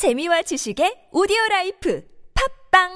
재미와 지식의 오디오 라이프 팟빵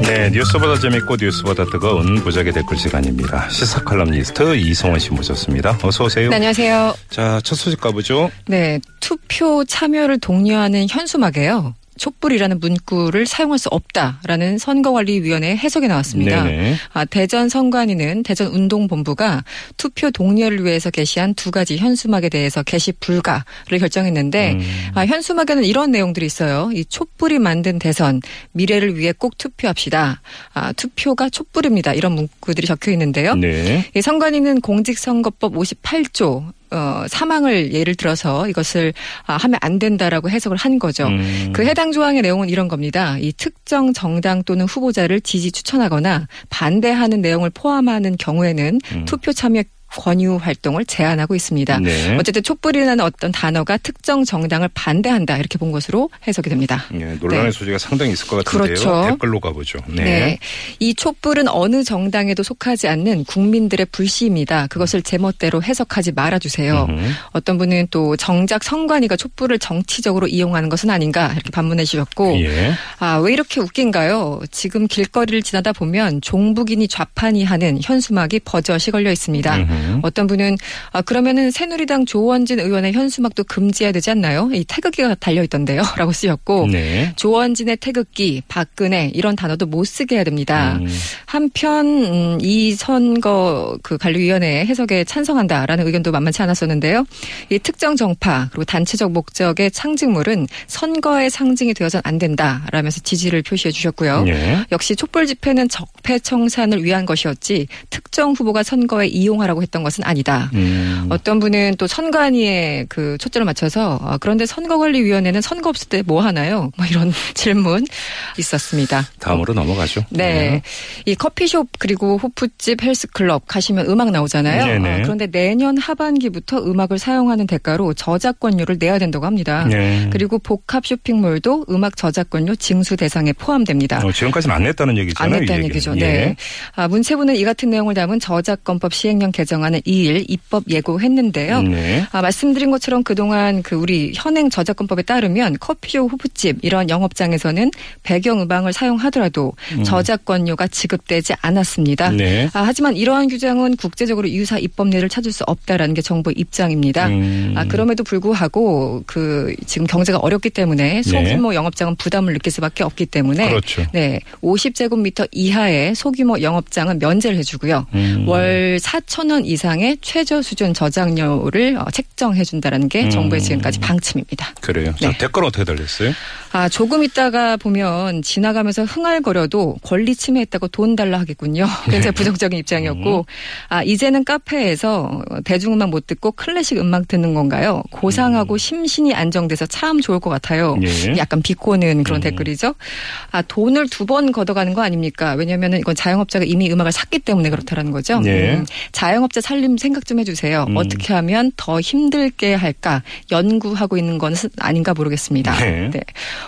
네, 뉴스보다 재밌고 뉴스보다 뜨거운 무적의 댓글 시간입니다. 시사 칼럼니스트 이성원 씨 모셨습니다. 어서 오세요. 네, 안녕하세요. 자, 첫 소식 가보죠. 네, 투표 참여를 독려하는 현수막에요. 촛불이라는 문구를 사용할 수 없다라는 선거관리위원회 해석이 나왔습니다. 아, 대전 선관위는 대전 운동본부가 투표 독려를 위해서 게시한 두 가지 현수막에 대해서 게시 불가를 결정했는데 음. 아, 현수막에는 이런 내용들이 있어요. 이 촛불이 만든 대선 미래를 위해 꼭 투표합시다. 아, 투표가 촛불입니다. 이런 문구들이 적혀 있는데요. 네. 이 선관위는 공직선거법 58조 어, 사망을 예를 들어서 이것을 아, 하면 안 된다라고 해석을 한 거죠. 음. 그 해당 조항의 내용은 이런 겁니다. 이 특정 정당 또는 후보자를 지지 추천하거나 반대하는 내용을 포함하는 경우에는 음. 투표 참여 권유 활동을 제한하고 있습니다. 네. 어쨌든 촛불이라는 어떤 단어가 특정 정당을 반대한다 이렇게 본 것으로 해석이 됩니다. 예, 논란의 네. 소지가 상당히 있을 것 같은데요. 그렇죠. 댓글로 가보죠. 네. 네. 이 촛불은 어느 정당에도 속하지 않는 국민들의 불씨입니다. 그것을 제멋대로 해석하지 말아주세요. 음. 어떤 분은 또 정작 선관위가 촛불을 정치적으로 이용하는 것은 아닌가 이렇게 반문해 주셨고 예. 아왜 이렇게 웃긴가요? 지금 길거리를 지나다 보면 종북이니 좌판이 하는 현수막이 버젓이 걸려 있습니다. 음흠. 어떤 분은 아 그러면은 새누리당 조원진 의원의 현수막도 금지해야 되지 않나요? 이 태극기가 달려 있던데요라고 쓰였고 네. 조원진의 태극기, 박근혜 이런 단어도 못 쓰게 해야 됩니다. 음. 한편 음, 이 선거 그 관리위원회 해석에 찬성한다라는 의견도 만만치 않았었는데요. 이 특정 정파 그리고 단체적 목적의 상징물은 선거의 상징이 되어서는 안 된다라면서 지지를 표시해 주셨고요. 예. 역시 촛불 집회는 적폐 청산을 위한 것이었지 특정 후보가 선거에 이용하라고 했던 것은 아니다. 음. 어떤 분은 또 선관위에 그 초점을 맞춰서 아, 그런데 선거관리위원회는 선거 없을 때 뭐 하나요? 뭐 이런 질문 있었습니다. 다음으로 넘어가죠. 네. 이 커피숍 그리고 호프집 헬스클럽 가시면 음악 나오잖아요. 아, 그런데 내년 하반기부터 음악을 사용하는 대가로 저작권료를 내야 된다고 합니다. 네. 그리고 복합 쇼핑몰도 음악 저작권료 징수 대상에 포함됩니다. 어, 지금까지는 안 냈다는 얘기잖아요. 안 했다는 이 얘기죠. 얘기는. 예. 네. 아, 문체부는 이 같은 내용을 담은 저작권법 시행령 개정 안을 2일 입법 예고했는데요. 네. 아, 말씀드린 것처럼 그동안 그 우리 현행 저작권법에 따르면 커피숍, 호프집 이런 영업장에서는 배경 음악을 사용하더라도 저작권료가 지급되지 않았습니다. 음. 네. 아, 하지만 이러한 규정은 국제적으로 유사 입법례를 찾을 수 없다라는 게 정부의 입장입니다. 음. 아, 그럼에도 불구하고 그 지금 경제가 어렵기 때문에 소규모 영업장은 부담을 느낄 수밖에 없기 때문에 네. 그렇죠. 네, 50제곱미터 이하의 소규모 영업장은 면제를 해주고요. 음. 월 4천 원 이상의 최저 수준 저장료를 어, 책정해 준다라는 게 음. 정부의 지금까지 방침입니다. 그래요. 자, 네. 댓글 어떻게 달렸어요? 아, 조금 있다가 보면 지나가면서 흥얼거려도 권리 침해했다고 돈 달라 하겠군요. 굉장히 부정적인 입장이었고, 아, 이제는 카페에서 대중음악 못 듣고 클래식 음악 듣는 건가요? 고상하고 심신이 안정돼서 참 좋을 것 같아요. 예. 약간 비꼬는 그런 음. 댓글이죠. 아, 돈을 두 번 걷어가는 거 아닙니까? 왜냐면은 이건 자영업자가 이미 음악을 샀기 때문에 그렇다라는 거죠. 예. 음, 자영업자 살림 생각 좀 해주세요. 음. 어떻게 하면 더 힘들게 할까 연구하고 있는 건 아닌가 모르겠습니다. 네.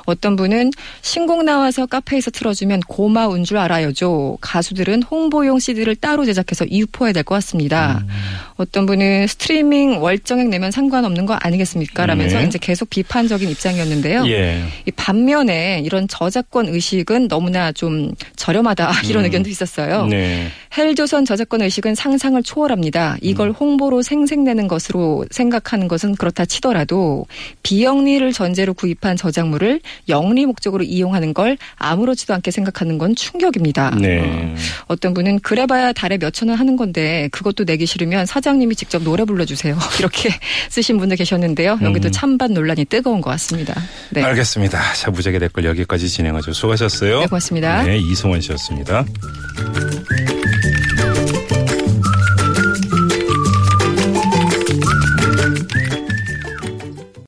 어떤 분은 신곡 나와서 카페에서 틀어주면 고마운 줄 알아요죠. 가수들은 홍보용 CD를 따로 제작해서 유포해야 될 것 같습니다. 음. 어떤 분은 스트리밍 월정액 내면 상관없는 거 아니겠습니까? 라면서 네. 이제 계속 비판적인 입장이었는데요. 예. 이 반면에 이런 저작권 의식은 너무나 좀 저렴하다 이런 음. 의견도 있었어요. 네. 헬조선 저작권 의식은 상상을 초월합니다. 이걸 홍보로 생색내는 것으로 생각하는 것은 그렇다 치더라도 비영리를 전제로 구입한 저작물을 영리 목적으로 이용하는 걸 아무렇지도 않게 생각하는 건 충격입니다. 네. 어, 어떤 분은 그래봐야 달에 몇천 원 하는 건데 그것도 내기 싫으면 사장님이 직접 노래 불러주세요. 이렇게 쓰신 분도 계셨는데요. 여기도 음. 찬반 논란이 뜨거운 것 같습니다. 네. 알겠습니다. 자, 무작위 댓글 여기까지 진행하죠. 수고하셨어요. 네, 고맙습니다. 네, 이승원 씨였습니다.